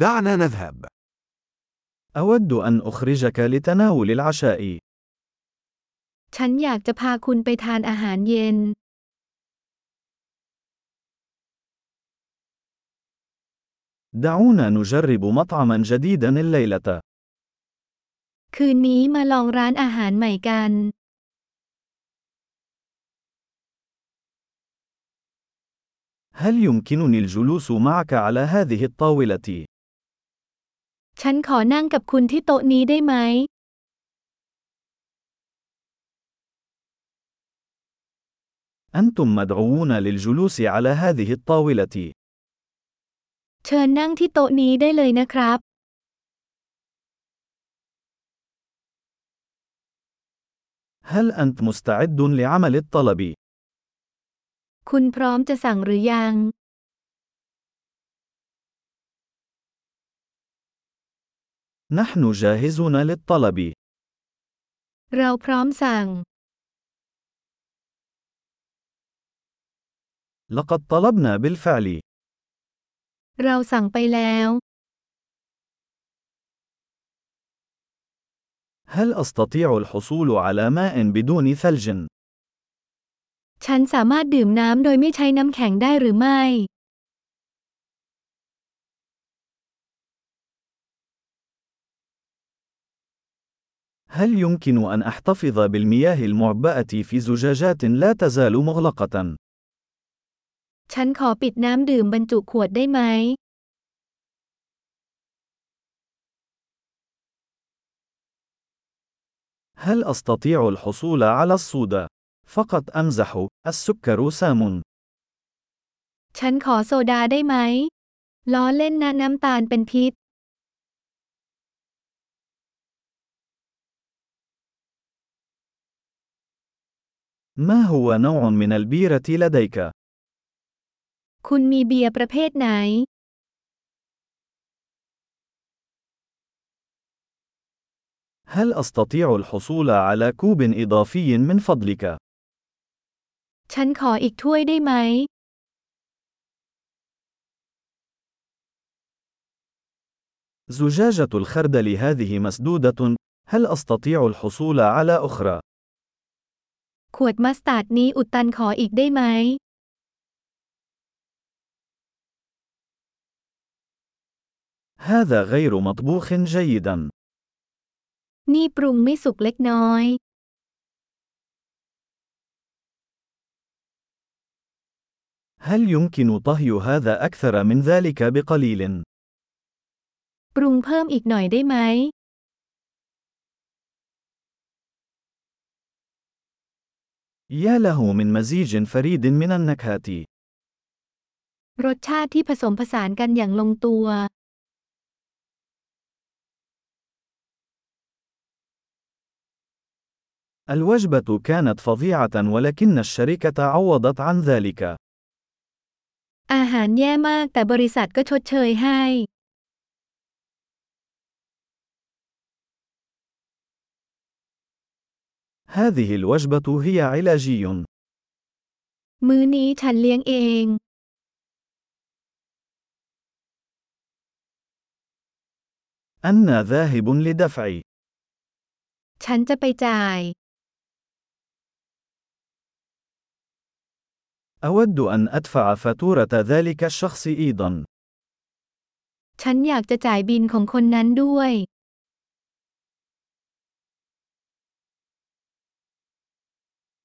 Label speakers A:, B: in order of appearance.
A: دعنا نذهب.
B: أود أن أخرجك لتناول العشاء.
C: ฉันอยากจะพาคุณไปทานอาหารเย็น
B: دعونا نجرب مطعما جديدا الليلة.
C: คืนนี้มาลองร้านอาหารใหม่กัน
B: هل يمكنني الجلوس معك على هذه الطاولة؟
C: ฉันขอนั่งกับคุณที่โต๊ะนี้ได้ไหม
B: أنتم مدعوون للجلوس على هذه الطاولة.
C: เชิญนั่งที่โต๊ะนี้ได้เลยนะครับ
B: هل أنت مستعد لعمل الطلب؟
C: คุณพร้อมจะสั่งหรือยัง
B: نحن جاهزون للطلب.
C: เราพร้อมสั่ง
B: لقد طلبنا بالفعل.
C: เราสั่งไปแล้ว
B: هل أستطيع الحصول على ماء بدون ثلج؟
C: ฉันสามารถดื่มน้ำโดยไม่ใช้น้ำแข็งได้หรือไม่
B: هل يمكن أن أحتفظ بالمياه المعبأة في زجاجات لا تزال مغلقة؟
C: ฉันขอปิดน้ำดื่มบรรจุขวดได้ไหม
B: هل أستطيع الحصول على الصودا؟ فقط أمزح، السكر سام.
C: ฉันขอโซดาได้ไหม ล้อเล่นนะน้ำตาลเป็นพิษ
B: ما هو نوع من البيرة لديك؟
C: คุณมีเบียร์ประเภทไหน
B: هل أستطيع الحصول على كوب إضافي من فضلك؟
C: ฉันขออีกถ้วยได้ไหม
B: زجاجة الخردل هذه مسدودة، هل أستطيع الحصول على أخرى؟
C: ขวดมัสตาร์ดนี้อุดตันขออีกได้ไหม
B: هذا غير مطبوخ جيدا.
C: นี่ปรุงไม่สุกเล็กน้อย
B: هل يمكن طهي هذا أكثر من ذلك بقليل؟
C: ปรุงเพิ่มอีกหน่อยได้ไหม
B: يا له من مزيج فريد من النكهات.
C: รสชาติที่ผสมผสานกันอย่างลงตัว
B: الوجبة كانت فظيعة ولكن الشركة عوضت عن ذلك.
C: อาหารแย่มากแต่บริษัทก็ชดเชยให้
B: هذه الوجبة هي علاجي.
C: มื้อนี้ฉันเลี้ยงเอง
B: أنا ذاهب لدفع.
C: ฉันจะไปจ่าย
B: أود أن أدفع فاتورة ذلك الشخص أيضا.
C: ฉันอยากจะจ่ายบินของคนนั้นด้วย